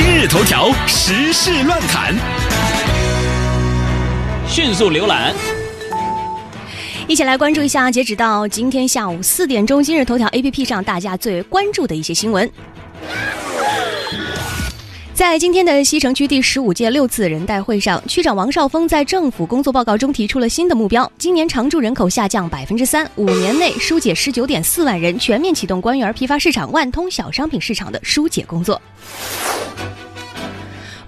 今日头条时事乱侃，迅速浏览。一起来关注一下，截止到今天下午四点钟，今日头条 APP 上大家最为关注的一些新闻。在今天的西城区第十五届六次人代会上，区长王少峰在政府工作报告中提出了新的目标：今年常住人口下降百分之三，五年内疏解十九点四万人，全面启动官园批发市场、万通小商品市场的疏解工作。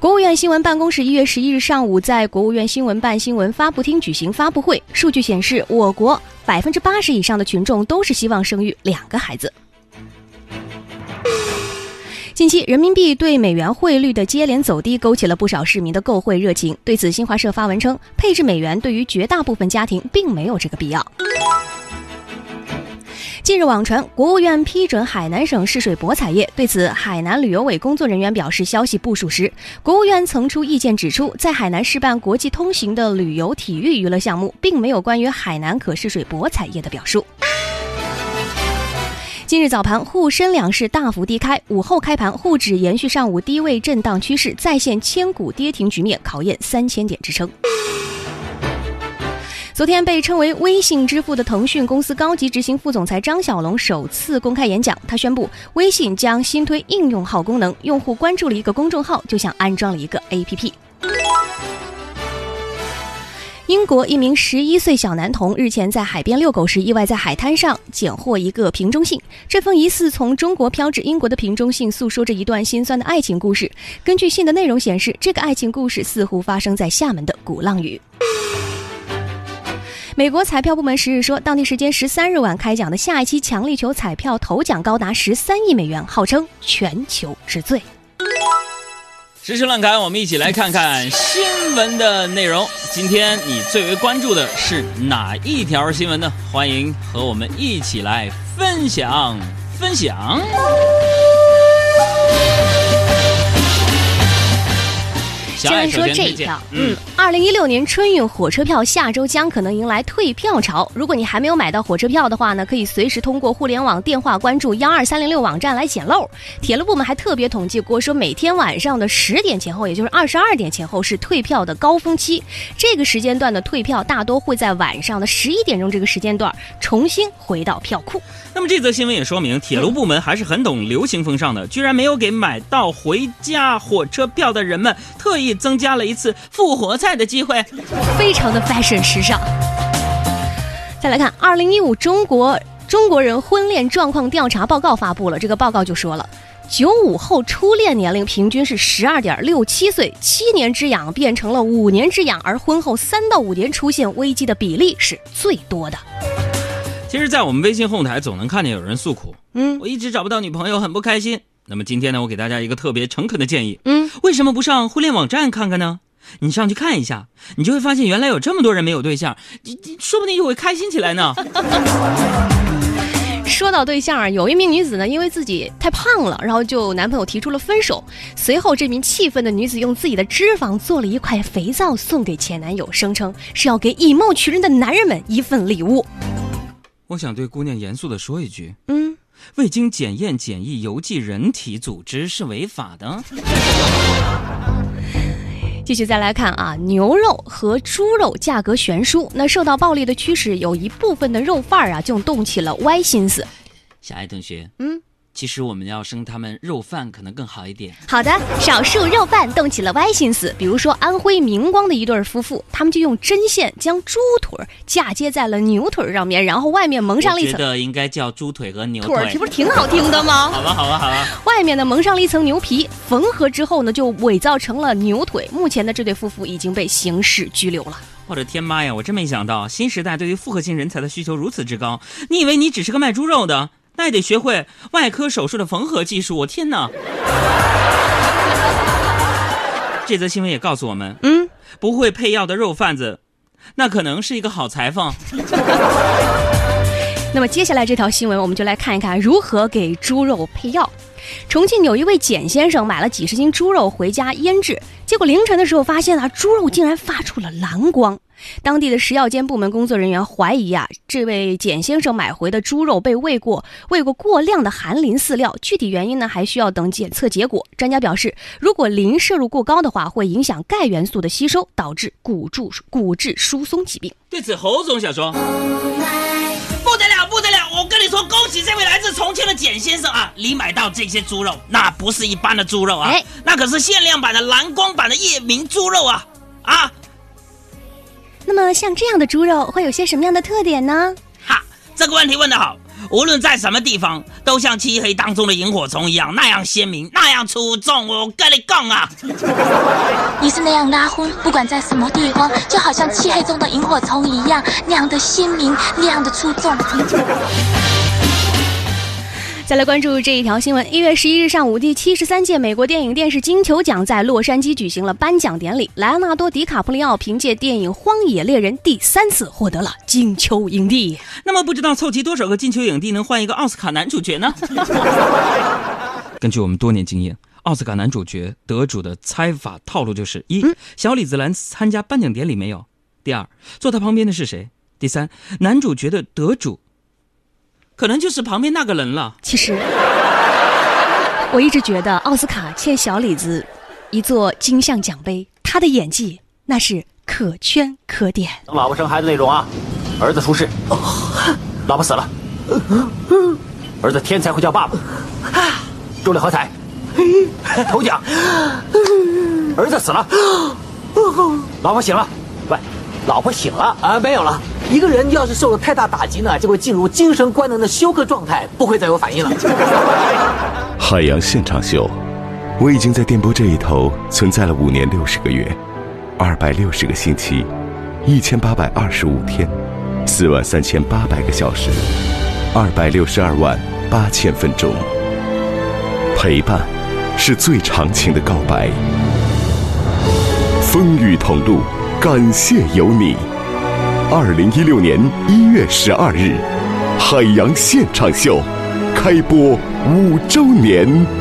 国务院新闻办公室一月十一日上午在国务院新闻办新闻发布厅举行发布会，数据显示，我国百分之八十以上的群众都是希望生育两个孩子。近期，人民币对美元汇率的接连走低，勾起了不少市民的购汇热情。对此，新华社发文称，配置美元对于绝大部分家庭并没有这个必要。近日网传国务院批准海南省试水博彩业，对此，海南旅游委工作人员表示，消息不属实。国务院曾出意见指出，在海南试办国际通行的旅游体育娱乐项目，并没有关于海南可试水博彩业的表述。今日早盘，沪深两市大幅低开，午后开盘，沪指延续上午低位震荡趋势，再现千股跌停局面，考验三千点支撑。昨天被称为微信支付的腾讯公司高级执行副总裁张小龙首次公开演讲，他宣布微信将新推应用号功能，用户关注了一个公众号，就像安装了一个 APP。英国一名十一岁小男童日前在海边遛狗时，意外在海滩上捡获一个瓶中信。这封疑似从中国飘至英国的瓶中信，诉说着一段心酸的爱情故事。根据信的内容显示，这个爱情故事似乎发生在厦门的鼓浪屿。美国彩票部门十日说，当地时间十三日晚开奖的下一期强力球彩票头奖高达十三亿美元，号称全球之最。时事乱侃，我们一起来看看新闻的内容。今天你最为关注的是哪一条新闻呢？欢迎和我们一起来分享分享。先说这一条，嗯，二零一六年春运火车票下周将可能迎来退票潮。如果你还没有买到火车票的话呢，可以随时通过互联网电话关注幺二三零六网站来捡漏。铁路部门还特别统计过，说每天晚上的十点前后，也就是二十二点前后是退票的高峰期。这个时间段的退票大多会在晚上的十一点钟这个时间段重新回到票库。那么这则新闻也说明，铁路部门还是很懂流行风尚的，居然没有给买到回家火车票的人们特意。增加了一次复活赛的机会，非常的 fashion 时尚。再来看，二零一五中国中国人婚恋状况调查报告发布了。这个报告就说了，九五后初恋年龄平均是十二点六七岁，七年之痒变成了五年之痒，而婚后三到五年出现危机的比例是最多的。其实，在我们微信后台总能看见有人诉苦，嗯，我一直找不到女朋友，很不开心。那么今天呢，我给大家一个特别诚恳的建议，嗯，为什么不上婚恋网站看看呢？你上去看一下，你就会发现原来有这么多人没有对象，你你说不定就会开心起来呢。说到对象啊，有一名女子呢，因为自己太胖了，然后就男朋友提出了分手。随后，这名气愤的女子用自己的脂肪做了一块肥皂送给前男友，声称是要给以貌取人的男人们一份礼物。我想对姑娘严肃的说一句，嗯。未经检验检疫邮寄人体组织是违法的。继续再来看啊，牛肉和猪肉价格悬殊，那受到暴利的驱使，有一部分的肉贩儿啊就动起了歪心思。小爱同学，嗯。其实我们要生他们肉贩可能更好一点。好的，少数肉贩动起了歪心思，比如说安徽明光的一对夫妇，他们就用针线将猪腿嫁接在了牛腿上面，然后外面蒙上了一层。觉得应该叫猪腿和牛腿，这不是挺好听的吗？好吧，好吧，好吧。外面呢蒙上了一层牛皮，缝合之后呢就伪造成了牛腿。目前的这对夫妇已经被刑事拘留了。我的天妈呀！我真没想到，新时代对于复合型人才的需求如此之高。你以为你只是个卖猪肉的？那也得学会外科手术的缝合技术。我天哪！这则新闻也告诉我们，嗯，不会配药的肉贩子，那可能是一个好裁缝。那么接下来这条新闻，我们就来看一看如何给猪肉配药。重庆有一位简先生买了几十斤猪肉回家腌制，结果凌晨的时候发现啊，猪肉竟然发出了蓝光。当地的食药监部门工作人员怀疑啊，这位简先生买回的猪肉被喂过喂过过量的含磷饲料，具体原因呢还需要等检测结果。专家表示，如果磷摄入过高的话，会影响钙元素的吸收，导致骨柱骨质疏松疾病。对此，侯总想说。不得了，不得了我跟你说，恭喜这位来自重庆的简先生啊！你买到这些猪肉，那不是一般的猪肉啊，那可是限量版的蓝光版的夜明猪肉啊啊！那么像这样的猪肉会有些什么样的特点呢？哈，这个问题问得好。无论在什么地方，都像漆黑当中的萤火虫一样，那样鲜明，那样出众。我跟你讲啊，你是那样拉昏，不管在什么地方，就好像漆黑中的萤火虫一样，那样的鲜明，那样的出众。再来关注这一条新闻。一月十一日上午，第七十三届美国电影电视金球奖在洛杉矶举行了颁奖典礼。莱昂纳多·迪卡普里奥凭借电影《荒野猎人》第三次获得了金球影帝。那么，不知道凑齐多少个金球影帝能换一个奥斯卡男主角呢？根据我们多年经验，奥斯卡男主角得主的猜法套路就是：一、小李子兰参加颁奖典礼没有？第二，坐他旁边的是谁？第三，男主角的得主。可能就是旁边那个人了。其实，我一直觉得奥斯卡欠小李子一座金像奖杯。他的演技那是可圈可点。等老婆生孩子那种啊，儿子出事，老婆死了，儿子天才会叫爸爸，中了好彩，头奖，儿子死了，老婆醒了，喂，老婆醒了啊，没有了。一个人要是受了太大打击呢，就会进入精神官能的休克状态，不会再有反应了。海洋现场秀，我已经在电波这一头存在了五年六十个月，二百六十个星期，一千八百二十五天，四万三千八百个小时，二百六十二万八千分钟。陪伴，是最长情的告白。风雨同路，感谢有你。二零一六年一月十二日，海洋现场秀开播五周年。